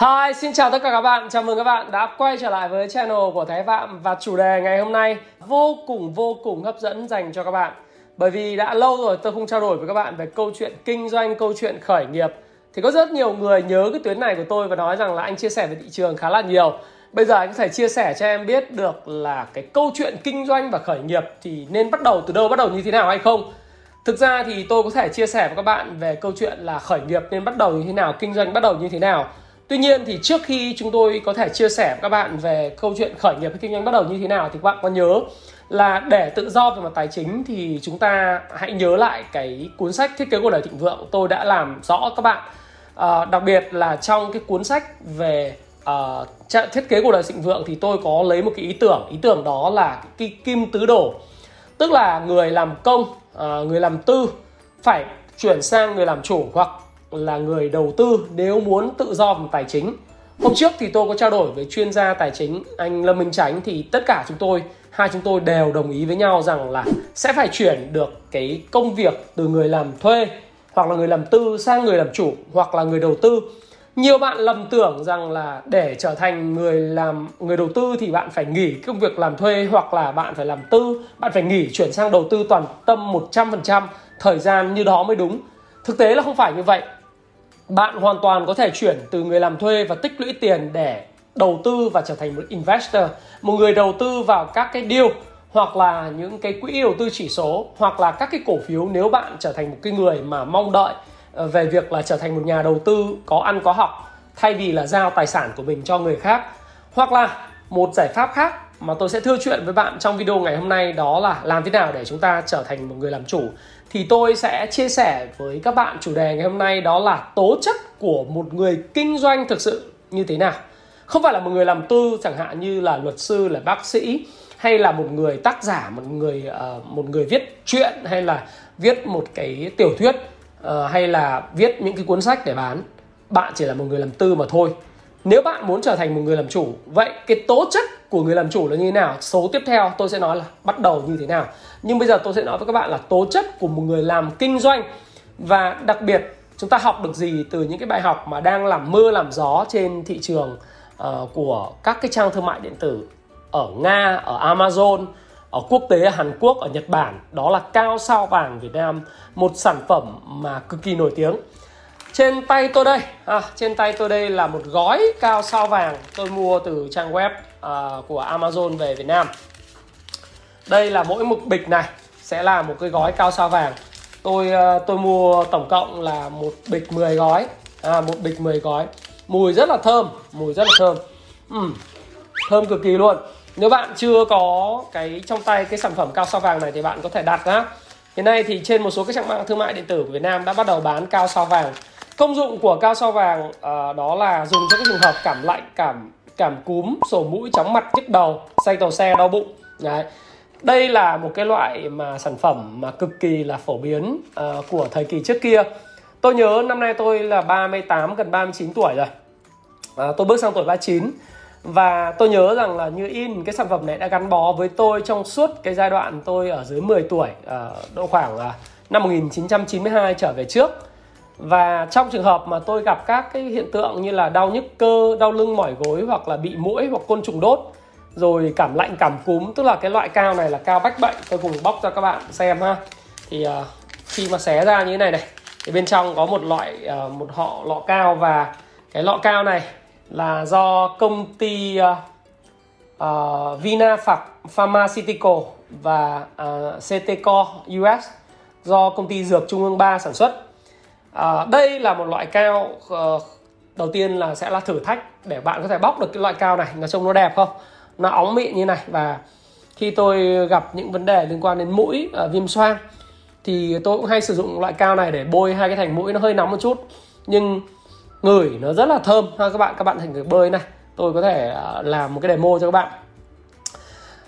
Hi, xin chào tất cả các bạn. Chào mừng các bạn đã quay trở lại với channel của Thái Phạm và chủ đề ngày hôm nay vô cùng vô cùng hấp dẫn dành cho các bạn. Bởi vì đã lâu rồi tôi không trao đổi với các bạn về câu chuyện kinh doanh, câu chuyện khởi nghiệp. Thì có rất nhiều người nhớ cái tuyến này của tôi và nói rằng là anh chia sẻ về thị trường khá là nhiều. Bây giờ anh có thể chia sẻ cho em biết được là cái câu chuyện kinh doanh và khởi nghiệp thì nên bắt đầu từ đâu, bắt đầu như thế nào hay không. Thực ra thì tôi có thể chia sẻ với các bạn về câu chuyện là khởi nghiệp nên bắt đầu như thế nào, kinh doanh bắt đầu như thế nào Tuy nhiên thì trước khi chúng tôi có thể chia sẻ với các bạn về câu chuyện khởi nghiệp hay kinh doanh bắt đầu như thế nào thì các bạn có nhớ là để tự do về mặt tài chính thì chúng ta hãy nhớ lại cái cuốn sách thiết kế cuộc đời thịnh vượng tôi đã làm rõ các bạn. À, đặc biệt là trong cái cuốn sách về uh, thiết kế cuộc đời thịnh vượng thì tôi có lấy một cái ý tưởng ý tưởng đó là cái kim tứ đổ tức là người làm công uh, người làm tư phải chuyển sang người làm chủ hoặc là người đầu tư nếu muốn tự do về tài chính. Hôm trước thì tôi có trao đổi với chuyên gia tài chính anh lâm minh chánh, thì tất cả chúng tôi, hai chúng tôi đều đồng ý với nhau rằng là sẽ phải chuyển được cái công việc từ người làm thuê hoặc là người làm tư sang người làm chủ hoặc là người đầu tư. Nhiều bạn lầm tưởng rằng là để trở thành người làm, người đầu tư thì bạn phải nghỉ công việc làm thuê hoặc là bạn phải làm tư, bạn phải nghỉ chuyển sang đầu tư toàn tâm 100% thời gian như đó mới đúng. Thực tế là không phải như vậy bạn hoàn toàn có thể chuyển từ người làm thuê và tích lũy tiền để đầu tư và trở thành một investor. Một người đầu tư vào các cái deal, hoặc là những cái quỹ đầu tư chỉ số, hoặc là các cái cổ phiếu nếu bạn trở thành một cái người mà mong đợi ờ, về việc là trở thành một nhà đầu tư có ăn có học, thay vì là giao tài sản của mình cho người khác. Hoặc là một giải pháp khác mà tôi sẽ thưa chuyện với bạn trong video ngày hôm nay, đó là làm thế nào để chúng ta trở thành một người làm chủ thì tôi sẽ chia sẻ với các bạn chủ đề ngày hôm nay đó là tố chất của một người kinh doanh thực sự như thế nào. Không phải là một người làm tư chẳng hạn như là luật sư là bác sĩ hay là một người tác giả một người uh, một người viết truyện hay là viết một cái tiểu thuyết uh, hay là viết những cái cuốn sách để bán. Bạn chỉ là một người làm tư mà thôi nếu bạn muốn trở thành một người làm chủ vậy cái tố chất của người làm chủ là như thế nào? Số tiếp theo tôi sẽ nói là bắt đầu như thế nào. Nhưng bây giờ tôi sẽ nói với các bạn là tố chất của một người làm kinh doanh. Và đặc biệt chúng ta học được gì từ những cái bài học mà đang làm mưa làm gió trên thị trường uh, của các cái trang thương mại điện tử ở nga ở amazon ở quốc tế ở Hàn Quốc ở Nhật Bản? Đó là cao sao vàng Việt Nam một sản phẩm mà cực kỳ nổi tiếng trên tay tôi đây. À, trên tay tôi đây là một gói cao sao vàng tôi mua từ trang web uh, của Amazon về Việt Nam. Đây là mỗi một bịch này sẽ là một cái gói cao sao vàng. Tôi uh, tôi mua tổng cộng là một bịch 10 gói. À, một bịch 10 gói. Mùi rất là thơm mùi rất là thơm. Uhm, thơm cực kỳ luôn. Nếu bạn chưa có cái trong tay cái sản phẩm cao sao vàng này thì bạn có thể đặt nhá. Hiện nay thì trên một số các trang mạng thương mại điện tử của Việt Nam đã bắt đầu bán cao sao vàng công dụng của cao sao vàng uh, đó là dùng cho các trường hợp cảm lạnh cảm cảm cúm sổ mũi chóng mặt nhức đầu say tàu xe đau bụng. Đấy. đây là một cái loại mà sản phẩm mà cực kỳ là phổ biến uh, của thời kỳ trước kia. Tôi nhớ năm nay tôi là 38 gần 39 tuổi rồi. Uh, tôi bước sang tuổi 39 và tôi nhớ rằng là như in cái sản phẩm này đã gắn bó với tôi trong suốt cái giai đoạn tôi ở dưới 10 tuổi uh, độ khoảng uh, năm 1992 trở về trước và trong trường hợp mà tôi gặp các cái hiện tượng như là đau nhức cơ đau lưng mỏi gối hoặc là bị mũi hoặc côn trùng đốt rồi cảm lạnh cảm cúm tức là cái loại cao này là cao bách bệnh tôi cùng bóc cho các bạn xem ha. Thì uh, khi mà xé ra như thế này này thì bên trong có một loại uh, một họ lọ cao và cái lọ cao này là do công ty uh, uh, Vina Pharmaceutical và uh, CTCO US do công ty dược Trung ương 3 sản xuất à, đây là một loại cao uh, ờ, đầu tiên là sẽ là thử thách để bạn có thể bóc được cái loại cao này nó trông nó đẹp không? Nó óng mịn như này và khi tôi gặp những vấn đề liên quan đến mũi uh, viêm xoang thì tôi cũng hay sử dụng loại cao này để bôi hai cái thành mũi nó hơi nóng một chút nhưng ngửi nó rất là thơm. Ha các bạn các bạn thành người bơi này. Tôi có thể ờ, làm một cái demo cho các bạn.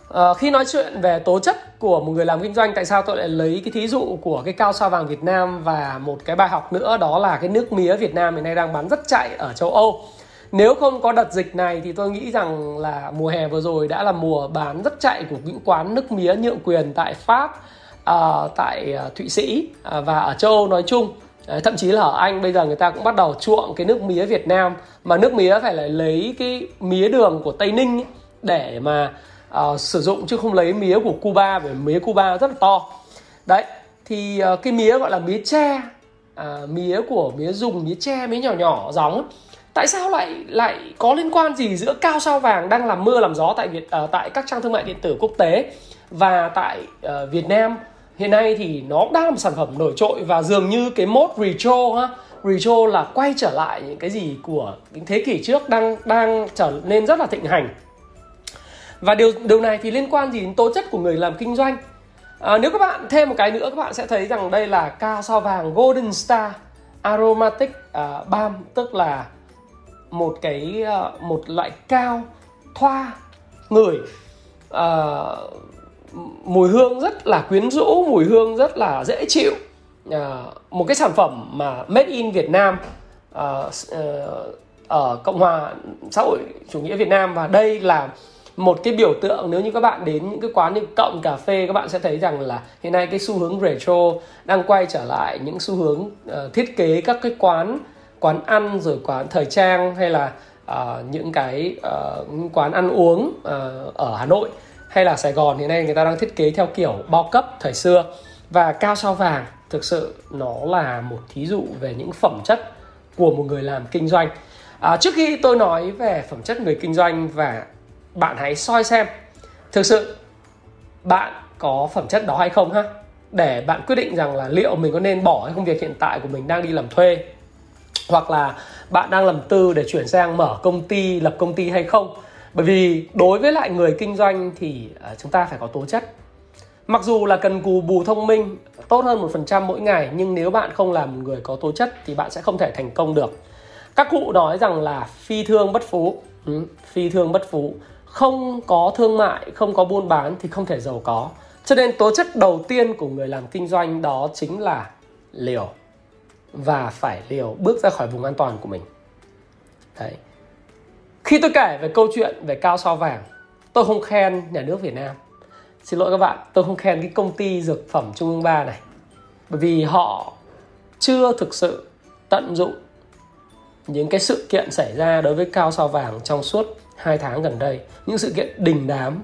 À, khi nói chuyện về tố chất của một người làm kinh doanh tại sao tôi lại lấy cái thí dụ của cái cao sao vàng Việt Nam và một cái bài học nữa đó là cái nước mía Việt Nam hiện nay đang bán rất chạy ở châu Âu nếu không có đợt dịch này thì tôi nghĩ rằng là mùa hè vừa rồi đã là mùa bán rất chạy của những quán nước mía nhượng quyền tại Pháp, uh, tại ờ, Thụy Sĩ uh, và ở châu Âu nói chung. Thậm chí là ở Anh bây giờ người ta cũng bắt đầu chuộng cái nước mía Việt Nam mà nước mía phải là lấy cái mía đường của Tây Ninh ấy, để mà uh, sử dụng chứ không lấy mía của Cuba bởi mía Cuba rất là to. Đấy thì uh, cái mía gọi là mía tre, uh, mía của mía dùng mía tre mía nhỏ nhỏ giống tại sao lại lại có liên quan gì giữa cao sao vàng đang làm mưa làm gió tại Việt uh, tại các trang thương mại điện tử quốc tế và tại uh, Việt Nam hiện nay thì nó đang là một sản phẩm nổi trội và dường như cái mốt retro ha retro là quay trở lại những cái gì của những thế kỷ trước đang đang trở nên rất là thịnh hành và điều điều này thì liên quan gì đến tố chất của người làm kinh doanh? À, nếu các bạn thêm một cái nữa các bạn sẽ thấy rằng đây là cao sao vàng golden star aromatic uh, balm tức là một cái uh, một loại cao thoa ngửi uh, à, mùi hương rất là quyến rũ mùi hương rất là dễ chịu. Uh, một cái sản phẩm mà made in Việt Nam uh, uh, ở Cộng hòa xã hội chủ nghĩa Việt Nam. Và đây là một cái biểu tượng nếu như các bạn đến những cái quán như cộng cà phê các bạn sẽ thấy rằng là hiện nay cái xu hướng retro đang quay trở lại những xu hướng uh, thiết kế các cái quán quán ăn rồi quán thời trang hay là uh, những cái uh, quán ăn uống uh, ở Hà Nội hay là Sài Gòn hiện nay người ta đang thiết kế theo kiểu bao cấp thời xưa. Và cao sao vàng thực sự nó là một thí dụ về những phẩm chất của một người làm kinh doanh. À, trước khi tôi nói về phẩm chất người kinh doanh và bạn hãy soi xem thực sự bạn có phẩm chất đó hay không ha? Để bạn quyết định rằng là liệu mình có nên bỏ cái công việc hiện tại của mình đang đi làm thuê hoặc là bạn đang làm tư để chuyển sang mở công ty lập công ty hay không. Bởi vì đối với lại người kinh doanh thì à, chúng ta phải có tố chất. Mặc dù là cần cù bù thông minh tốt hơn một phần trăm mỗi ngày nhưng nếu bạn không làm một người có tố chất thì bạn sẽ không thể thành công được. Các cụ nói rằng là phi thương bất phú. Ừ, phi thương bất phú không có thương mại, không có buôn bán thì không thể giàu có. Cho nên tố chất đầu tiên của người làm kinh doanh đó chính là liều. Và phải liều bước ra khỏi vùng an toàn của mình. Đấy. Khi tôi kể về câu chuyện về cao so vàng, tôi không khen nhà nước Việt Nam. Xin lỗi các bạn, tôi không khen cái công ty dược phẩm Trung ương 3 này. Bởi vì họ chưa thực sự tận dụng những cái sự kiện xảy ra đối với cao so vàng trong suốt hai tháng gần đây những sự kiện đình đám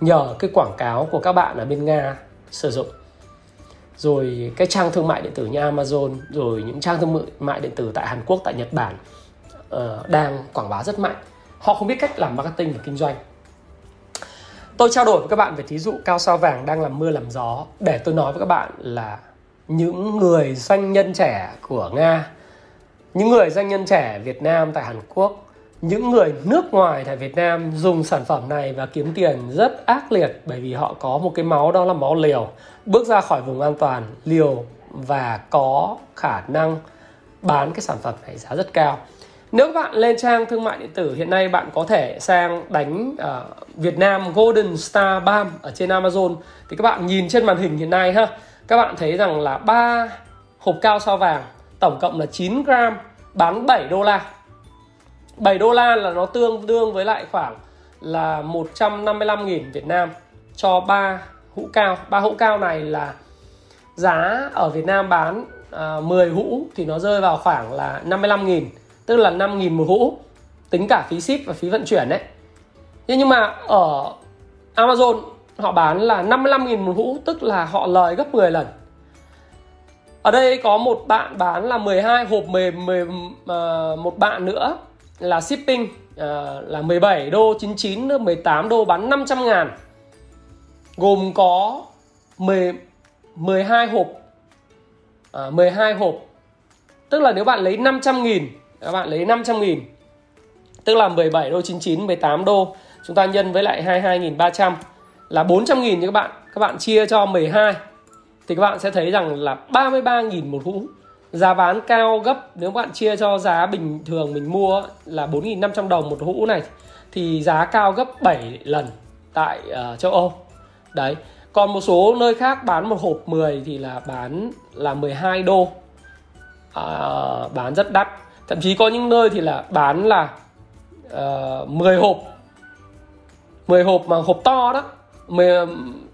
nhờ cái quảng cáo của các bạn ở bên Nga sử dụng. Rồi cái trang thương mại điện tử như Amazon rồi những trang thương mại điện tử tại Hàn Quốc tại Nhật Bản uh, đang quảng bá rất mạnh. Họ không biết cách làm marketing và kinh doanh. Tôi trao đổi với các bạn về thí dụ cao sao vàng đang làm mưa làm gió để tôi nói với các bạn là những người doanh nhân trẻ của Nga những người doanh nhân trẻ Việt Nam tại Hàn Quốc những người nước ngoài tại Việt Nam dùng sản phẩm này và kiếm tiền rất ác liệt bởi vì họ có một cái máu đó là máu liều bước ra khỏi vùng an toàn liều và có khả năng bán cái sản phẩm này giá rất cao. Nếu bạn lên trang thương mại điện tử hiện nay bạn có thể sang đánh uh, Việt Nam Golden Star Balm ở trên Amazon. Thì các bạn nhìn trên màn hình hiện nay ha các bạn thấy rằng là ba hộp cao sao vàng tổng cộng là 9 gram bán 7 đô la. 7 đô la là nó tương đương với lại khoảng là 155.000 Việt Nam cho ba hũ cao. Ba hũ cao này là giá ở Việt Nam bán à, 10 hũ thì nó rơi vào khoảng là 55.000 tức là 5.000 một hũ tính cả phí ship và phí vận chuyển đấy. thế nhưng mà ở Amazon họ bán là 55.000 một hũ tức là họ lời gấp 10 lần. Ở đây có một bạn bán là 12 hộp mềm mềm, uh, một bạn nữa là shipping uh, là 17 đô 99 18 đô bán 500 ngàn. Gồm có 10, 12 hộp à, 12 hộp. Tức là nếu bạn lấy 500 nghìn các bạn lấy 500 nghìn tức là 17 đô 99 18 đô chúng ta nhân với lại 22.300 là 400 nghìn như các bạn. Các bạn chia cho 12 thì các bạn sẽ thấy rằng là 33.000 một hũ giá bán cao gấp nếu bạn chia cho giá bình thường mình mua là 4.500 đồng một hũ này thì giá cao gấp 7 lần tại uh, châu Âu. Đấy còn một số nơi khác bán một hộp 10 thì là bán là 12 đô. À, bán rất đắt. Thậm chí có những nơi thì là bán là ờ, uh, 10 hộp. 10 hộp mà hộp to đó. 10,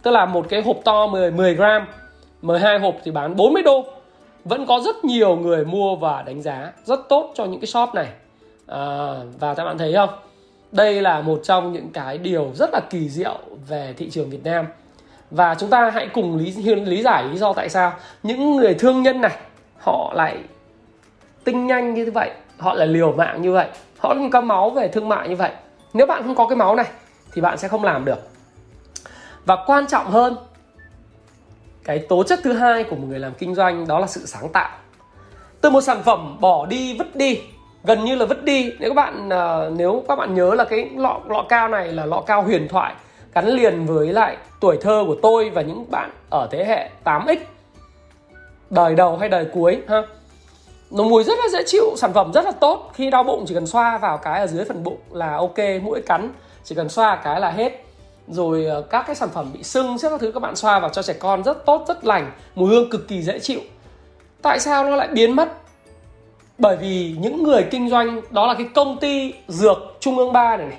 tức là một cái hộp to 10 10 gram. 12 hộp thì bán 40 đô vẫn có rất nhiều người mua và đánh giá rất tốt cho những cái shop này. À, và các bạn thấy không? Đây là một trong những cái điều rất là kỳ diệu về thị trường Việt Nam. Và chúng ta hãy cùng lý lý giải lý do tại sao những người thương nhân này họ lại tinh nhanh như vậy họ lại liều mạng như vậy họ có máu về thương mại như vậy. Nếu bạn không có cái máu này thì bạn sẽ không làm được. Và quan trọng hơn cái tố chất thứ hai của một người làm kinh doanh đó là sự sáng tạo. Từ một sản phẩm bỏ đi, vứt đi, gần như là vứt đi. Nếu các bạn à, nếu các bạn nhớ là cái lọ lọ cao này là lọ cao huyền thoại, gắn liền với lại tuổi thơ của tôi và những bạn ở thế hệ 8x đời đầu hay đời cuối, ha? Nó mùi rất là dễ chịu, sản phẩm rất là tốt. Khi đau bụng chỉ cần xoa vào cái ở dưới phần bụng là ok, mũi cắn chỉ cần xoa cái là hết rồi ờ, các cái sản phẩm bị sưng các thứ các bạn xoa vào cho trẻ con rất tốt rất lành mùi hương cực kỳ dễ chịu. Tại sao nó lại biến mất? Bởi vì những người kinh doanh đó là cái công ty dược trung ương ba này này.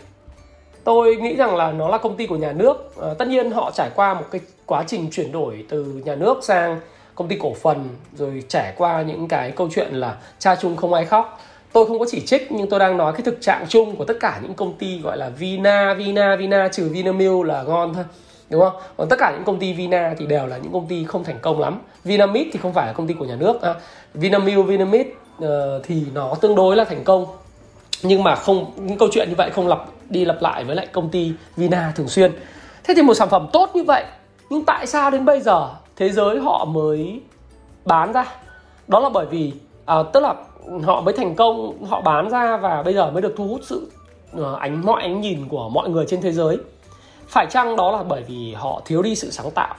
Tôi nghĩ rằng là nó là công ty của nhà nước. À, tất nhiên họ trải qua một cái quá trình chuyển đổi từ nhà nước sang công ty cổ phần rồi trải qua những cái câu chuyện là cha chung không ai khóc tôi không có chỉ trích nhưng tôi đang nói cái thực trạng chung của tất cả những công ty gọi là Vina, Vina, Vina trừ Vinamilk là ngon thôi đúng không? Còn tất cả những công ty Vina thì đều là những công ty không thành công lắm. Vinamilk thì không phải là công ty của nhà nước. À, Vinamilk, Vinamilk uh, thì nó tương đối là thành công nhưng mà không những câu chuyện như vậy không lặp đi lặp lại với lại công ty Vina thường xuyên. Thế thì một sản phẩm tốt như vậy nhưng tại sao đến bây giờ thế giới họ mới bán ra? Đó là bởi vì à, tức là họ mới thành công, họ bán ra và bây giờ mới được thu hút sự ờ, ánh, mọi ánh nhìn của mọi người trên thế giới. Phải chăng đó là bởi vì họ thiếu đi sự sáng tạo?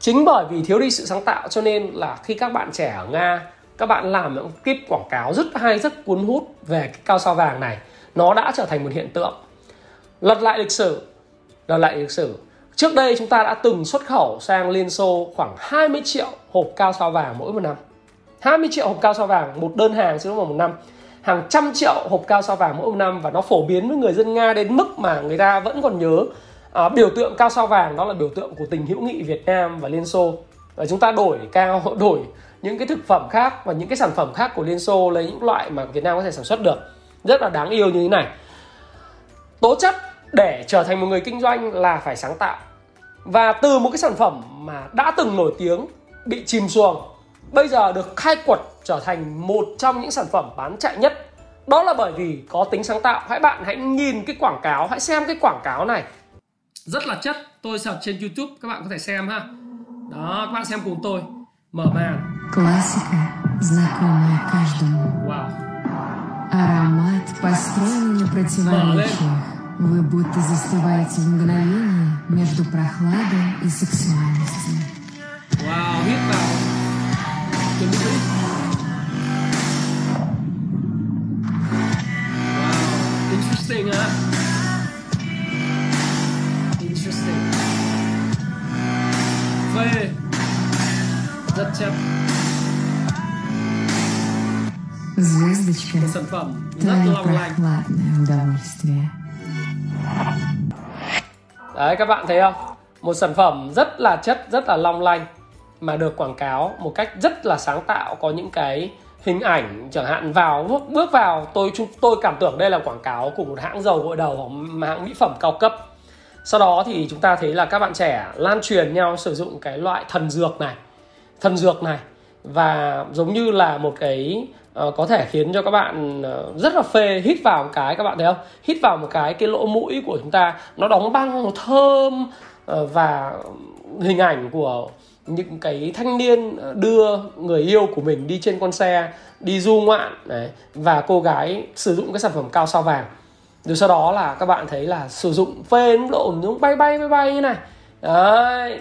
Chính bởi vì thiếu đi sự sáng tạo cho nên là khi các bạn trẻ ở nga, các bạn làm những clip quảng cáo rất hay, rất cuốn hút về cái cao sao vàng này, nó đã trở thành một hiện tượng. Lật lại lịch sử, lật lại lịch sử. Trước đây chúng ta đã từng xuất khẩu sang liên xô khoảng 20 triệu hộp cao sao vàng mỗi một năm. 20 triệu hộp cao sao vàng một đơn hàng chứ không một năm. Hàng trăm triệu hộp cao sao vàng mỗi một năm và nó phổ biến với người dân nga đến mức mà người ta vẫn còn nhớ à, biểu tượng cao sao vàng đó là biểu tượng của tình hữu nghị Việt Nam và Liên Xô. Và chúng ta đổi cao đổi những cái thực phẩm khác và những cái sản phẩm khác của Liên Xô lấy những loại mà Việt Nam có thể sản xuất được. Rất là đáng yêu như thế này. Tố chất để trở thành một người kinh doanh là phải sáng tạo. Và từ một cái sản phẩm mà đã từng nổi tiếng bị chìm xuồng bây giờ được khai quật trở thành một trong những sản phẩm bán chạy nhất đó là bởi vì có tính sáng tạo hãy bạn hãy nhìn cái quảng cáo hãy xem cái quảng cáo này rất là chất tôi search trên youtube các bạn có thể xem ha đó các bạn xem cùng tôi mở màn Классика, знакомая каждому. wow. Аромат построен на противоречиях. Вы будто застываете в мгновение между прохладой и сексуальностью. interesting huh interesting phê rất chất Звездочка, một sản phẩm rất твое long lanh прохладное удовольствие. đấy các bạn thấy không một sản phẩm rất là chất rất là long lanh mà được quảng cáo một cách rất là sáng tạo có những cái hình ảnh chẳng hạn vào bước, bước vào tôi tôi cảm tưởng đây là quảng cáo của một hãng dầu gội đầu hoặc hãng mỹ phẩm cao cấp. Sau đó thì chúng ta thấy là các bạn trẻ lan truyền nhau sử dụng cái loại thần dược này thần dược này. Và giống như là một cái uh, có thể khiến cho các bạn uh, rất là phê hít vào một cái các bạn thấy không? Hít vào một cái cái lỗ mũi của chúng ta nó đóng băng nó thơm uh, và hình ảnh của những cái thanh niên ờ, đưa người yêu của mình đi trên con xe đi du ngoạn đấy, và cô gái sử dụng cái sản phẩm cao sao vàng. Rồi sau đó là các bạn thấy là sử dụng phê độ nó bay bay bay bay như này. Đấy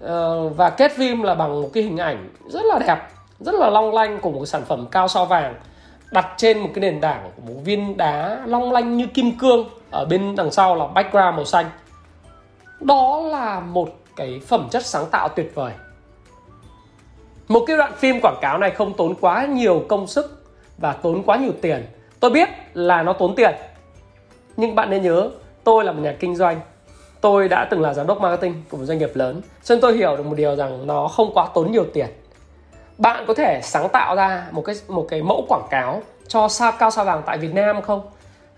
ờ, và kết phim là bằng một cái hình ảnh rất là đẹp rất là long lanh của một sản phẩm cao sao vàng đặt trên một cái nền tảng của một viên đá long lanh như kim cương ở bên đằng sau là background màu xanh. Đó là một cái phẩm chất sáng tạo tuyệt vời. Một cái đoạn phim quảng cáo này không tốn quá nhiều công sức và tốn quá nhiều tiền. Tôi biết là nó tốn tiền, nhưng bạn nên nhớ, tôi là một nhà kinh doanh. Tôi đã từng là giám đốc marketing của một doanh nghiệp lớn, cho nên tôi hiểu được một điều rằng nó không quá tốn nhiều tiền. Bạn có thể sáng tạo ra một cái một cái mẫu quảng cáo cho sao, cao sao vàng tại Việt Nam không?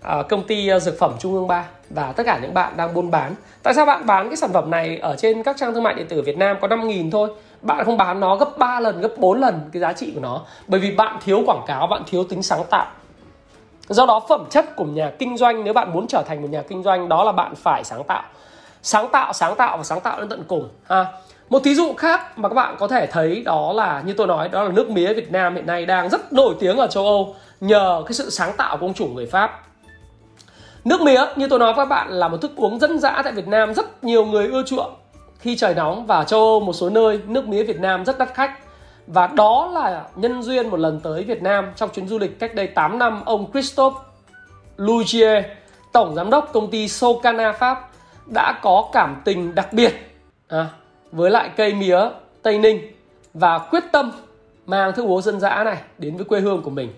Ờ, công ty ờ, dược phẩm Trung ương 3 và tất cả những bạn đang buôn bán. Tại sao bạn bán cái sản phẩm này ở trên các trang thương mại điện tử Việt Nam có 5.000 thôi? Bạn không bán nó gấp 3 lần, gấp 4 lần cái giá trị của nó. Bởi vì bạn thiếu quảng cáo, bạn thiếu tính sáng tạo. Do đó, phẩm chất của nhà kinh doanh, nếu bạn muốn trở thành một nhà kinh doanh, đó là bạn phải sáng tạo. Sáng tạo sáng tạo và sáng tạo đến tận cùng, ha. Một thí dụ khác mà các bạn có thể thấy đó là, như tôi nói, đó là nước mía Việt Nam hiện nay đang rất nổi tiếng ở châu Âu nhờ cái sự sáng tạo của ông chủ người Pháp nước mía như tôi nói với các bạn là một thức uống dân dã tại Việt Nam rất nhiều người ưa chuộng khi trời nóng. Và châu Âu một số nơi nước mía Việt Nam rất đắt khách. Và đó là nhân duyên một lần tới Việt Nam trong chuyến du lịch cách đây 8 năm. Ông Christophe Lugier, tổng giám đốc công ty Socana Pháp đã có cảm tình đặc biệt à, với lại cây mía Tây Ninh. Và quyết tâm mang thức uống dân dã này đến với quê hương của mình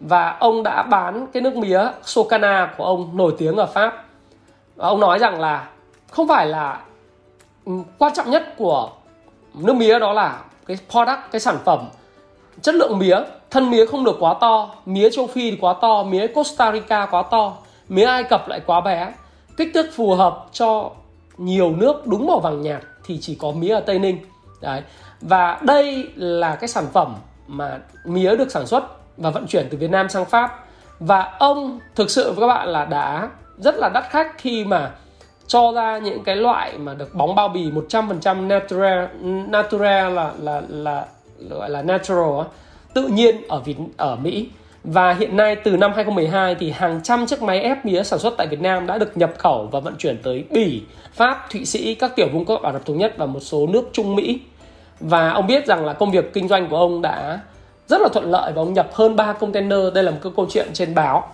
và ông đã bán cái nước mía Socana của ông nổi tiếng ở Pháp. Và ông nói rằng là không phải là ừ, quan trọng nhất của nước mía đó là cái product, cái sản phẩm. Chất lượng mía, thân mía không được quá to, mía châu phi thì quá to, mía costa rica quá to, mía ai cập lại quá bé. Kích thước phù hợp cho nhiều nước đúng màu vàng nhạt thì chỉ có mía ở tây ninh. Đấy. Và đây là cái sản phẩm mà mía được sản xuất và vận chuyển từ Việt Nam sang Pháp và ông thực sự với các bạn là đã rất là đắt khách khi mà cho ra những cái loại mà được bóng bao bì 100% natural natural là là là gọi là natural tự nhiên ở Việt ở Mỹ và hiện nay từ năm 2012 thì hàng trăm chiếc máy ép mía sản xuất tại Việt Nam đã được nhập khẩu và vận chuyển tới Bỉ, Pháp, Thụy Sĩ, các tiểu vương quốc Ả Rập thống nhất và một số nước Trung Mỹ. Và ông biết rằng là công việc kinh doanh của ông đã rất là thuận lợi và ông nhập hơn 3 container. Đây là một cái câu chuyện trên báo.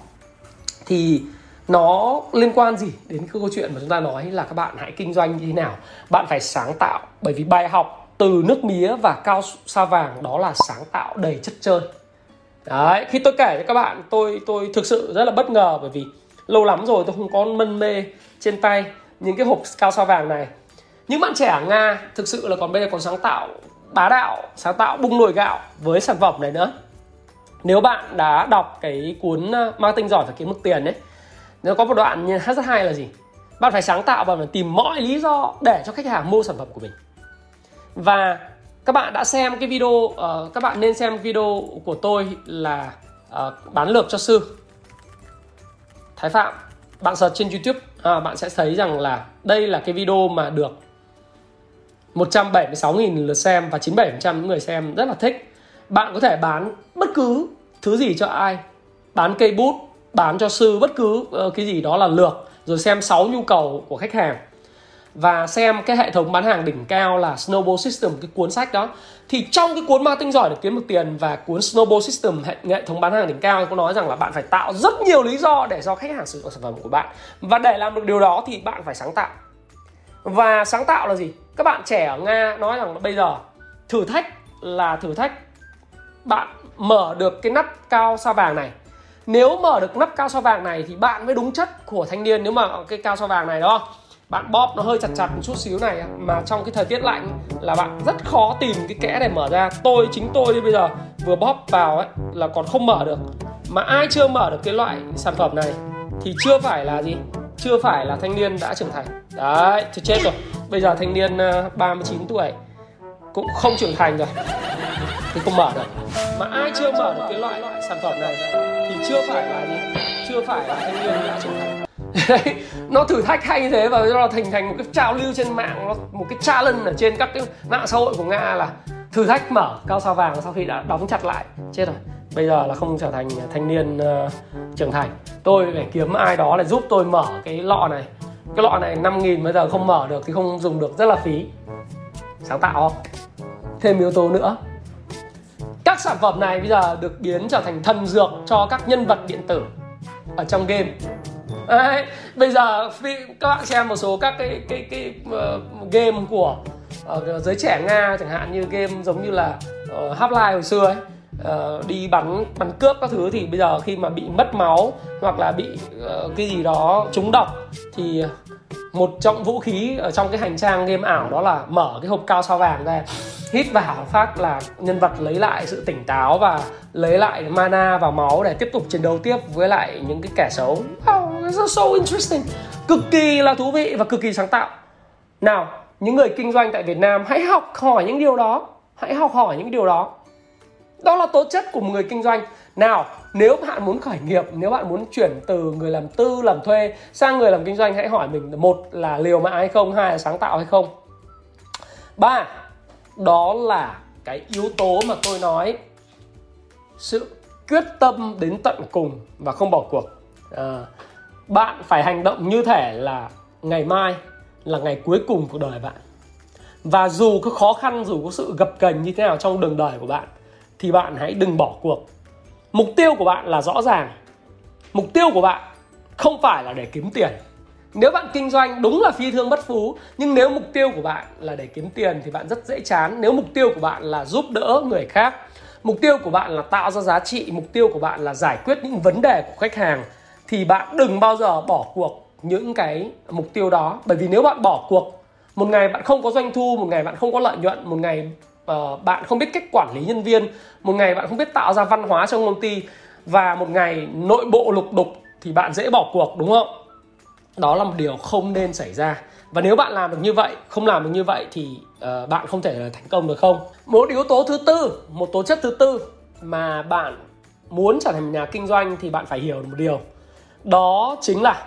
Thì nó liên quan gì đến cái câu chuyện mà chúng ta nói là các bạn hãy kinh doanh như thế nào bạn phải sáng tạo, bởi vì bài học từ nước mía và cao sa vàng đó là sáng tạo đầy chất chơi đấy, khi tôi kể cho các bạn, tôi tôi thực sự rất là bất ngờ, bởi vì lâu lắm rồi tôi không có mân mê trên tay những cái hộp cao sa vàng này những bạn trẻ ở nga thực sự là còn bây giờ còn sáng tạo bá đạo sáng tạo bung nồi gạo với sản phẩm này nữa. Nếu bạn đã đọc cái cuốn ờ, marketing giỏi và kiếm được tiền đấy nó có một đoạn như rất hay là gì? Bạn phải sáng tạo và phải tìm mọi lý do để cho khách hàng mua sản phẩm của mình. Và các bạn đã xem cái video uh, các bạn nên xem video của tôi là uh, bán lược cho sư. Thái Phạm bạn search trên YouTube à, bạn sẽ thấy rằng là đây là cái video mà được 176.000 lượt xem và 97% những người xem rất là thích. Bạn có thể bán bất cứ thứ gì cho ai. Bán cây bút, bán cho sư bất cứ ờ, cái gì đó là lược rồi xem 6 nhu cầu của khách hàng. Và xem cái hệ thống bán hàng đỉnh cao là Snowball System cái cuốn sách đó. Thì trong cái cuốn marketing giỏi để kiếm được tiền và cuốn Snowball System hệ, hệ thống bán hàng đỉnh cao có nói rằng là bạn phải tạo rất nhiều lý do để cho khách hàng sử dụng sản phẩm của bạn. Và để làm được điều đó thì bạn phải sáng tạo. Và sáng tạo là gì? Các bạn trẻ ở nga nói rằng bây giờ thử thách là thử thách. Bạn mở được cái nắp cao sao vàng này. Nếu mở được nắp cao sao vàng này thì bạn mới đúng chất của thanh niên nếu mà cái cao sao vàng này đó bạn bóp nó hơi chặt chặt một chút xíu này mà trong cái thời tiết lạnh là bạn rất khó tìm cái kẽ để mở ra. Tôi, chính tôi bây giờ vừa bóp vào ấy là còn không mở được. Mà ai chưa mở được cái loại sản phẩm này thì chưa phải là gì? Chưa phải là thanh niên đã trưởng thành đấy thì chết rồi. Bây giờ thanh niên ờ, 39 tuổi cũng không trưởng thành rồi. Thì không mở được. Mà ai chưa mở được cái loại sản phẩm này thì chưa phải là gì? Chưa phải là thanh niên đã trưởng thành. Đấy nó thử thách hay như thế và nó thành thành một cái trào lưu trên mạng nó một cái challenge ở trên các cái mạng xã hội của nga là thử thách mở cao sao vàng sau khi đã đóng chặt lại. Chết rồi. Bây giờ là không trở thành thanh niên uh, trưởng thành. Tôi phải kiếm ai đó để giúp tôi mở cái lọ này cái lọ này 5 nghìn bây giờ không mở được thì không dùng được rất là phí. Sáng tạo. Không thêm yếu tố nữa. Các sản phẩm này bây giờ được biến trở thành thần dược cho các nhân vật điện tử ở trong game. Đấy, bây giờ các bạn xem một số các cái cái cái uh, game của uh, giới trẻ Nga chẳng hạn như game giống như là uh, Half-Life hồi xưa ấy uh, đi bắn bắn cướp các thứ thì bây giờ khi mà bị mất máu hoặc là bị uh, cái gì đó trúng độc thì một trong vũ khí ở trong cái hành trang game ảo đó là mở cái hộp cao sao vàng ra hít vào phát là nhân vật lấy lại sự tỉnh táo và lấy lại mana và máu để tiếp tục chiến đấu tiếp với lại những cái kẻ xấu. Wow, it's so interesting. Cực kỳ là thú vị và cực kỳ sáng tạo. Nào những người kinh doanh tại Việt Nam hãy học hỏi những điều đó. Hãy học hỏi những điều đó đó là tố chất của một người kinh doanh. Nào nếu bạn muốn khởi nghiệp nếu bạn muốn chuyển từ người làm tư làm thuê sang người làm kinh doanh hãy hỏi mình một là liều mạng hay không hai là sáng tạo hay không. Ba đó là cái yếu tố mà tôi nói sự quyết tâm đến tận cùng và không bỏ cuộc. À, bạn phải hành động như thể là ngày mai là ngày cuối cùng của đời bạn. Và dù có khó khăn dù có sự gập ghềnh như thế nào trong đường đời của bạn thì bạn hãy đừng bỏ cuộc. Mục tiêu của bạn là rõ ràng. Mục tiêu của bạn không phải là để kiếm tiền. Nếu bạn kinh doanh đúng là phi thương bất phú, nhưng nếu mục tiêu của bạn là để kiếm tiền thì bạn rất dễ chán. Nếu mục tiêu của bạn là giúp đỡ người khác, mục tiêu của bạn là tạo ra giá trị, mục tiêu của bạn là giải quyết những vấn đề của khách hàng, thì bạn đừng bao giờ bỏ cuộc những cái mục tiêu đó. Bởi vì nếu bạn bỏ cuộc, một ngày bạn không có doanh thu, một ngày bạn không có lợi nhuận, một ngày uh, bạn không biết cách quản lý nhân viên. Một ngày bạn không biết tạo ra văn hóa trong công ty. Và một ngày nội bộ lục đục thì bạn dễ bỏ cuộc đúng không? Đó là một điều không nên xảy ra. Và nếu bạn làm được như vậy không làm được như vậy thì uh, bạn không thể thành công được không? Một yếu tố thứ tư một tố chất thứ tư mà bạn muốn trở thành nhà kinh doanh thì bạn phải hiểu một điều. Đó chính là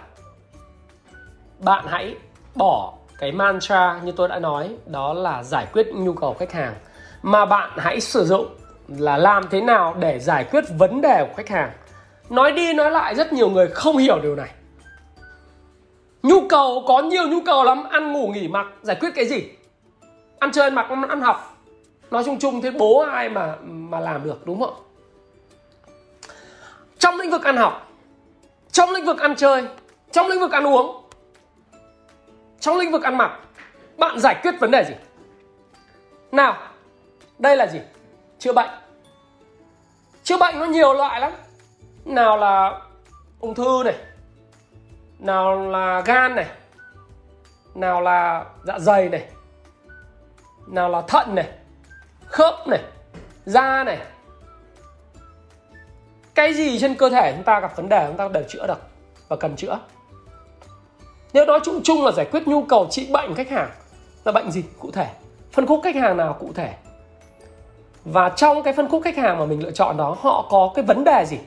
bạn hãy bỏ cái mantra như tôi đã nói, đó là giải quyết nhu cầu khách hàng. Mà bạn hãy sử dụng là làm thế nào để giải quyết vấn đề của khách hàng. Nói đi nói lại, rất nhiều người không hiểu điều này. Nhu cầu, có nhiều nhu cầu lắm. Ăn, ngủ, nghỉ, mặc, giải quyết cái gì? Ăn chơi mặc ăn học. Nói chung chung thế, bố ai mà mà làm được, đúng không? Trong lĩnh vực ăn học, trong lĩnh vực ăn chơi, trong lĩnh vực ăn uống trong lĩnh vực ăn mặc, bạn giải quyết vấn đề gì? Nào, đây là gì? Chữa bệnh. Chữa bệnh nó nhiều loại lắm. Nào là ung thư này, nào là gan này, nào là dạ dày này, nào là thận này, khớp này, da này. Cái gì trên cơ thể chúng ta gặp vấn đề, chúng ta đều chữa được và cần chữa nếu nói chung chung là giải quyết nhu cầu trị bệnh khách hàng là bệnh gì? Cụ thể. Phân khúc khách hàng nào cụ thể? Và trong cái phân khúc khách hàng mà mình lựa chọn đó họ có cái vấn đề gì?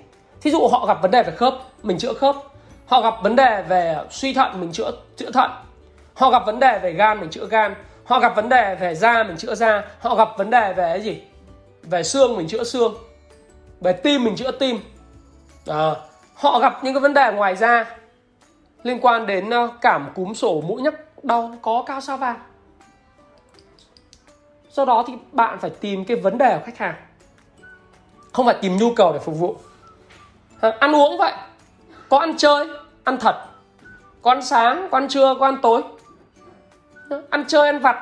Thí dụ họ gặp vấn đề về khớp mình chữa khớp. Họ gặp vấn đề về suy thận mình chữa chữa thận. Họ gặp vấn đề về gan mình chữa gan. Họ gặp vấn đề về da mình chữa da. Họ gặp vấn đề về cái gì? Về xương mình chữa xương. Về tim mình chữa tim. À, họ gặp những cái vấn đề ngoài da liên quan đến ờ, cảm cúm sổ mũi nhắc đau có cao sao vàng? Do đó thì bạn phải tìm cái vấn đề của khách hàng. Không phải tìm nhu cầu để phục vụ. À, ăn uống vậy. Có ăn chơi ăn thật. Có ăn sáng có ăn trưa có ăn tối. Ăn chơi ăn vặt.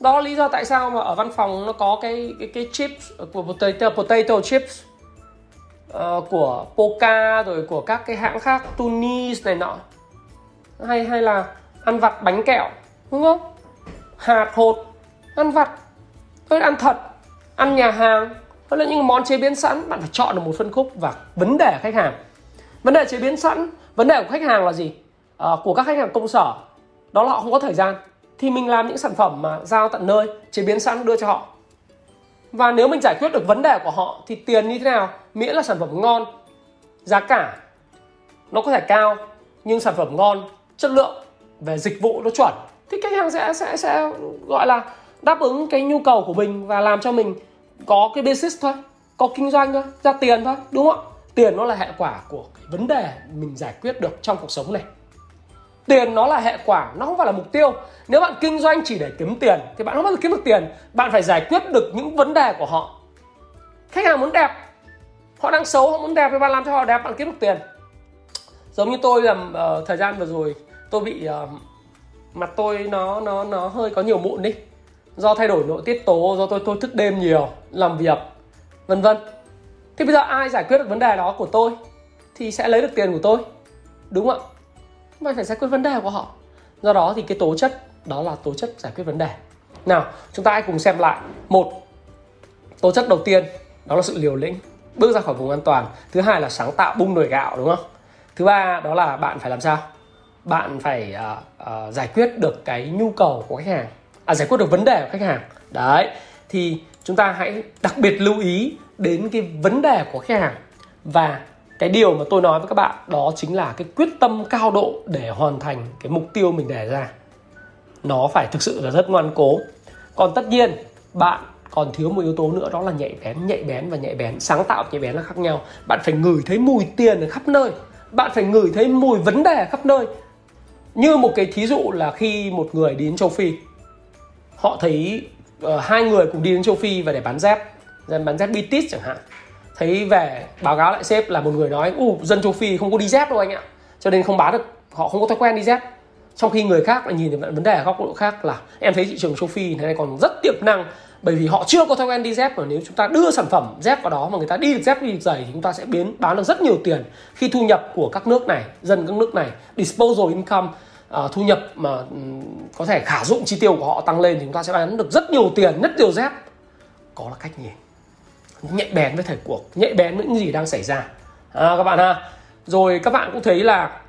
Đó là lý do tại sao mà ở văn phòng nó có cái cái cái chips ờ, của potato, potato chips uh, của Poca rồi của các cái hãng khác Tunis này nọ. Hay hay là ăn vặt bánh kẹo đúng không? Hạt hột ăn vặt. Tôi ăn thật ăn nhà hàng. Hay là những món chế biến sẵn bạn phải chọn được một phân khúc và vấn đề khách hàng. Vấn đề chế biến sẵn vấn đề của khách hàng là gì? À, của các khách hàng công sở. Đó là họ không có thời gian. Thì mình làm những sản phẩm mà giao tận nơi chế biến sẵn đưa cho họ. Và nếu mình giải quyết được vấn đề của họ thì tiền như thế nào? Miễn là sản phẩm ngon, giá cả nó có thể cao, nhưng sản phẩm ngon, chất lượng về dịch vụ nó chuẩn. Thì khách hàng sẽ sẽ sẽ gọi là đáp ứng cái nhu cầu của mình và làm cho mình có cái business thôi, có kinh doanh thôi, ra tiền thôi, đúng không ạ? Tiền nó là hệ quả của cái vấn đề mình giải quyết được trong cuộc sống này. Tiền nó là hệ quả, nó không phải là mục tiêu. Nếu bạn kinh doanh chỉ để kiếm tiền, thì bạn không bao giờ kiếm được tiền. Bạn phải giải quyết được những vấn đề của họ. Khách hàng muốn đẹp họ đang xấu họ muốn đẹp thì bạn làm cho họ đẹp bạn kiếm được tiền. Giống như tôi làm uh, ờ, thời gian vừa rồi tôi bị uh, mặt tôi nó nó nó hơi có nhiều mụn đi. Do thay đổi nội tiết tố do tôi tôi thức đêm nhiều làm việc vân vân. Thì bây giờ ai giải quyết được vấn đề đó của tôi thì sẽ lấy được tiền của tôi đúng không ạ? Phải giải quyết vấn đề của họ. Do đó thì cái tố chất đó là tố chất giải quyết vấn đề. Nào chúng ta hãy cùng xem lại. Một tố chất đầu tiên đó là sự liều lĩnh bước ra khỏi vùng an toàn. Thứ hai là sáng tạo bung nồi gạo đúng không? Thứ ba đó là bạn phải làm sao? Bạn phải uh, uh, giải quyết được cái nhu cầu của khách hàng. À giải quyết được vấn đề của khách hàng. Đấy thì chúng ta hãy đặc biệt lưu ý đến cái vấn đề của khách hàng. Và cái điều mà tôi nói với các bạn đó chính là cái quyết tâm cao độ để hoàn thành cái mục tiêu mình đề ra. Nó phải thực sự là rất ngoan cố. Còn tất nhiên bạn còn thiếu một yếu tố nữa đó là nhạy bén nhạy bén và nhạy bén. Sáng tạo nhạy bén là khác nhau. Bạn phải ngửi thấy mùi tiền ở khắp nơi. Bạn phải ngửi thấy mùi vấn đề khắp nơi. Như một cái thí dụ là khi một người đi đến châu phi họ thấy uh, hai người cùng đi đến châu phi và để bán dép bán dép bitis chẳng hạn. Thấy về báo cáo lại sếp là một người nói u dân châu phi không có đi dép đâu anh ạ. Cho nên không bán được họ không có thói quen đi dép. Trong khi người khác lại nhìn thấy vấn đề ở góc độ khác là em thấy thị trường châu phi này còn rất tiềm năng bởi vì họ chưa có thói quen đi dép và nếu chúng ta đưa sản phẩm dép vào đó mà người ta đi được dép đi được giày thì chúng ta sẽ biến bán được rất nhiều tiền khi thu nhập của các nước này dân các nước này. Disposal income uh, thu nhập mà um, có thể khả dụng chi tiêu của họ tăng lên thì chúng ta sẽ bán được rất nhiều tiền rất nhiều dép. Có là cách nhìn nhạy bén với thời cuộc nhạy bén với những gì đang xảy ra. À, các bạn ha. Rồi các bạn cũng thấy là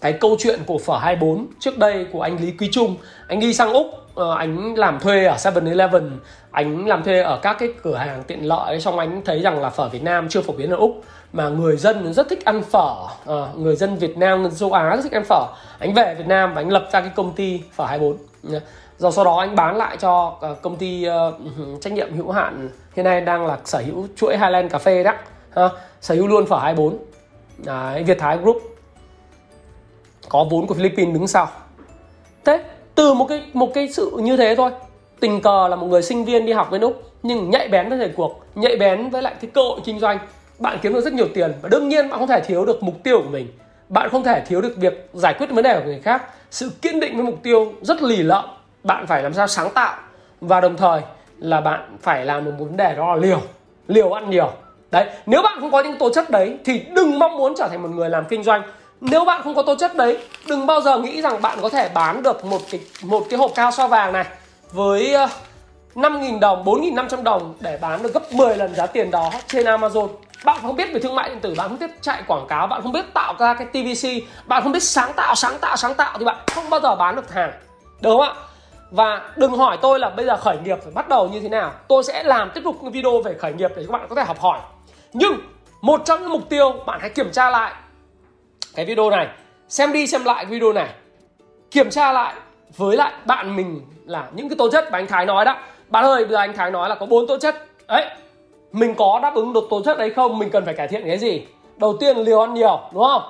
cái câu chuyện của phở 24 trước đây của anh Lý Quý Trung anh đi sang Úc uh, anh làm thuê ở 7-Eleven anh làm thuê ở các cái cửa hàng tiện lợi xong anh thấy rằng là phở Việt Nam chưa phổ biến ở Úc mà người dân rất thích ăn phở. Uh, người dân Việt Nam người châu Á rất thích ăn phở. Anh về Việt Nam và anh lập ra cái công ty phở 24 rồi dạ. sau đó anh bán lại cho uh, công ty uh, trách nhiệm hữu hạn. Hiện nay đang là sở hữu chuỗi Highland Cà phê đó. Uh, sở hữu luôn phở 24 Đấy, Việt Thái Group. Có vốn của Philippines đứng sau. Thế từ một cái một cái sự như thế thôi. Tình cờ là một người sinh viên đi học với lúc nhưng nhạy bén với thời cuộc, nhạy bén với lại cái cơ hội kinh doanh. Bạn kiếm được rất nhiều tiền và đương nhiên bạn không thể thiếu được mục tiêu của mình. Bạn không thể thiếu được việc giải quyết vấn đề của người khác. Sự kiên định với mục tiêu rất lì lợm. Bạn phải làm sao sáng tạo và đồng thời là bạn phải làm một vấn đề đó là liều liều ăn nhiều. Đấy, nếu bạn không có những tố chất đấy thì đừng mong muốn trở thành một người làm kinh doanh nếu bạn không có tố chất đấy đừng bao giờ nghĩ rằng bạn có thể bán được một cái một cái hộp cao so vàng này với ờ, 5.000 đồng, 4.500 đồng để bán được gấp 10 lần giá tiền đó trên Amazon. Bạn không biết về thương mại điện tử, bạn không biết chạy quảng cáo, bạn không biết tạo ra cái TVC, bạn không biết sáng tạo, sáng tạo, sáng tạo thì bạn không bao giờ bán được hàng. đúng không ạ? Và đừng hỏi tôi là bây giờ khởi nghiệp phải bắt đầu như thế nào. Tôi sẽ làm tiếp tục video về khởi nghiệp để các bạn có thể học hỏi. Nhưng một trong những mục tiêu bạn hãy kiểm tra lại cái video này. Xem đi xem lại video này. Kiểm tra lại với lại bạn mình là những cái tố chất mà anh Thái nói đó. Bạn ơi, bây giờ anh Thái nói là có bốn tố chất. Ấy mình có đáp ứng được tố chất đấy không? Mình cần phải cải thiện cái gì? Đầu tiên, liều ăn nhiều, đúng không?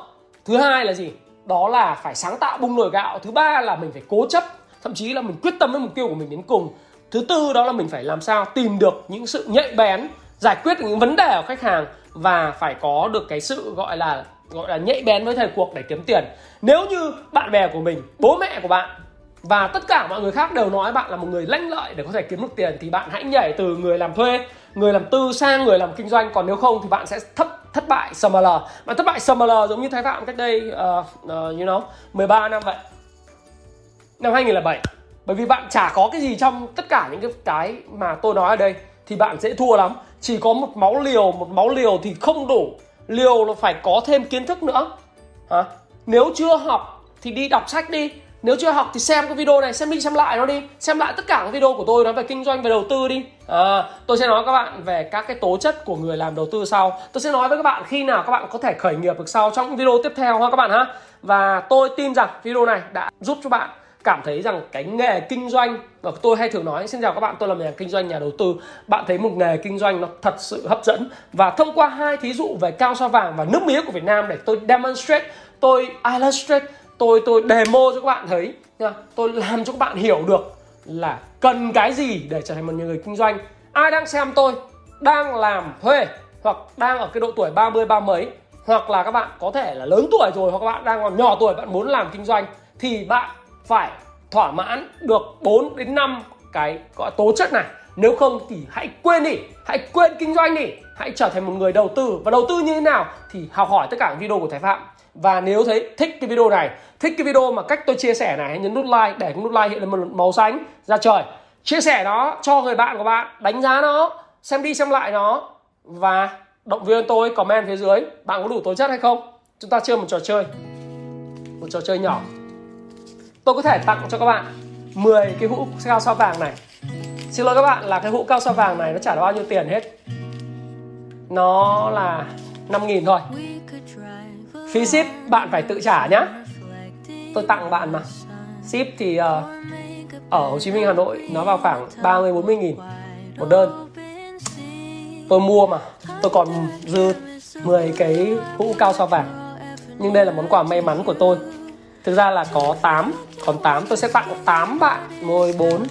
Thứ hai là gì? Đó là phải sáng tạo bung nồi gạo. Thứ ba là mình phải cố chấp. Thậm chí là mình quyết tâm với mục tiêu của mình đến cùng. Thứ tư đó là mình phải làm sao tìm được những sự nhạy bén, giải quyết những vấn đề của khách hàng và phải có được cái sự gọi là gọi là nhạy bén với thời cuộc để kiếm tiền. Nếu như bạn bè của mình bố mẹ của bạn và tất cả mọi người khác đều nói bạn là một người lanh lợi để có thể kiếm được tiền thì bạn hãy nhảy từ người làm thuê người làm tư sang người làm kinh doanh. Còn nếu không thì bạn sẽ thất thất bại SML bạn thất bại SML giống như Thái Phạm cách đây uh, uh, you know 13 năm vậy. Năm 2007 bởi vì bạn chả có cái gì trong tất cả những cái cái mà tôi nói ở đây thì bạn sẽ thua lắm. Chỉ có một máu liều một máu liều thì không đủ liều là phải có thêm kiến thức nữa. Hả? Nếu chưa học thì đi đọc sách đi. Nếu chưa học thì xem cái video này xem đi xem lại nó đi. Xem lại tất cả các video của tôi nói về kinh doanh về đầu tư đi. À, tôi sẽ nói các bạn về các cái tố chất của người làm đầu tư sau. Tôi sẽ nói với các bạn khi nào các bạn có thể khởi nghiệp được sau trong video tiếp theo ha các bạn ha. Và tôi tin rằng video này đã giúp cho bạn cảm thấy rằng cái nghề kinh doanh, và tôi hay thường nói, xin chào các bạn, tôi là nhà kinh doanh, nhà đầu tư. Bạn thấy một nghề kinh doanh nó thật sự hấp dẫn. Và thông qua hai thí dụ về cao sao vàng và nước mía của Việt Nam để tôi demonstrate, tôi illustrate, tôi tôi demo cho các bạn thấy tôi làm cho các bạn hiểu được là cần cái gì để trở thành một người kinh doanh. Ai đang xem tôi, đang làm thuê, hoặc đang ở cái độ tuổi 30 ba mấy, hoặc là các bạn có thể là lớn tuổi rồi, hoặc các bạn đang còn nhỏ tuổi, bạn muốn làm kinh doanh, thì bạn phải thỏa mãn được 4 đến 5 cái gọi tố chất này. Nếu không thì hãy quên đi, hãy quên kinh doanh đi, hãy trở thành một người đầu tư. Và đầu tư như thế nào thì học hỏi tất cả video của Thái Phạm. Và nếu thấy thích cái video này, thích cái video mà cách tôi chia sẻ này, hãy nhấn nút like để nút like hiện lên một màu xanh ra trời. Chia sẻ nó cho người bạn của bạn, đánh giá nó, xem đi xem lại nó. Và động viên tôi, comment phía dưới bạn có đủ tố chất hay không. Chúng ta chơi một trò chơi. Một trò chơi nhỏ tôi có thể tặng cho các bạn 10 cái hũ cao sao vàng này. Xin lỗi các bạn là cái hũ cao sao vàng này nó trả bao nhiêu tiền hết. Nó là 5.000 thôi. Phí ship bạn phải tự trả nhá. Tôi tặng bạn mà. Ship thì uh, ở Hồ Chí Minh Hà Nội nó vào khoảng 30 40 nghìn một đơn. Tôi mua mà. Tôi còn dư 10 cái hũ cao sao vàng. Nhưng đây là món quà may mắn của tôi thực ra là có 8 còn 8 tôi sẽ tặng 8 bạn. Ngồi 4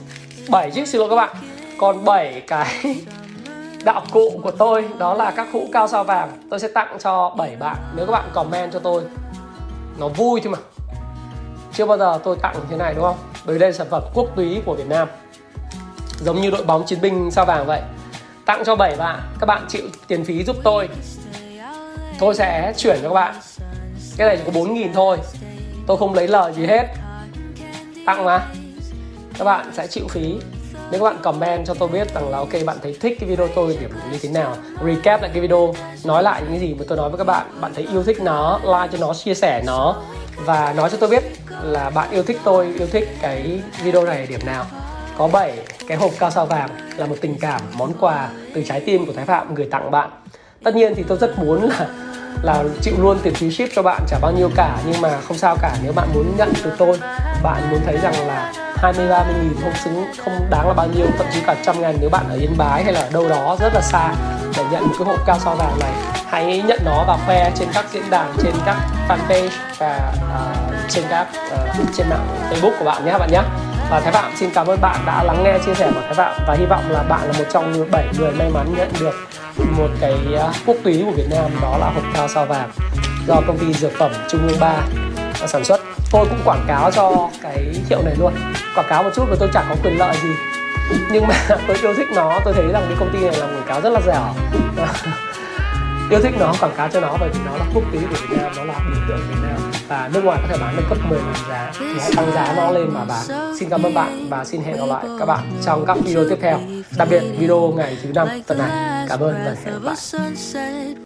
7 chứ, xin lỗi các bạn. Còn 7 cái đạo cụ của tôi, đó là các hũ cao sao vàng. Tôi sẽ tặng cho 7 bạn. Nếu các bạn comment cho tôi, nó vui thôi mà. Chưa bao giờ tôi tặng như thế này, đúng không? Bởi đây là sản phẩm quốc túy của Việt Nam. Giống như đội bóng chiến binh sao vàng vậy. Tặng cho 7 bạn, các bạn chịu tiền phí giúp tôi. Tôi sẽ chuyển cho các bạn. Cái này chỉ có 4 nghìn thôi tôi không lấy lời gì hết. Tặng mà. Các bạn sẽ chịu phí. Nếu các bạn comment cho tôi biết rằng là ok, bạn thấy thích cái video tôi điểm như thế nào, recap lại cái video, nói lại những cái gì mà tôi nói với các bạn. Bạn thấy yêu thích nó, like cho nó, chia sẻ nó. Và nói cho tôi biết là bạn yêu thích tôi, yêu thích cái video này điểm nào. Có 7 cái hộp cao sao vàng là một tình cảm, món quà từ trái tim của Thái Phạm gửi tặng bạn. Tất nhiên thì tôi rất muốn là là chịu luôn tiền phí ship cho bạn trả bao nhiêu cả nhưng mà không sao cả. Nếu bạn muốn nhận từ tôi bạn muốn thấy rằng là 20 30 nghìn không xứng không đáng là bao nhiêu thậm chí cả trăm ngàn nếu bạn ở Yên Bái hay là ở đâu đó rất là xa để nhận một cái hộp cao sao vàng này hãy nhận nó và khoe trên các diễn đàn trên các fanpage và uh, trên các uh, trên mạng Facebook của bạn nhé bạn nhé và Thái Phạm, xin cảm ơn bạn đã lắng nghe, chia sẻ của Thái Phạm. Và hy vọng là bạn là một trong 7 người may mắn nhận được một cái à, quốc túy của Việt Nam, đó là hộp cao sao vàng do công ty dược phẩm Trung ương 3 à, sản xuất. Tôi cũng quảng cáo cho cái hiệu này luôn. Quảng cáo một chút và tôi chẳng có quyền lợi gì. Nhưng mà tôi yêu thích nó. Tôi thấy rằng cái công ty này là quảng cáo rất là dẻo. yêu thích nó, quảng cáo cho nó, bởi vì nó là quốc tế của Việt Nam, nó là biểu tượng Việt Nam. Và nước ngoài có thể bán được gấp 10 lần giá, thì hãy tăng giá nó lên mà bán. Xin cảm ơn bạn và xin hẹn gặp lại các bạn trong các video tiếp theo, đặc biệt video ngày thứ năm tuần này. Cảm ơn và hẹn gặp lại.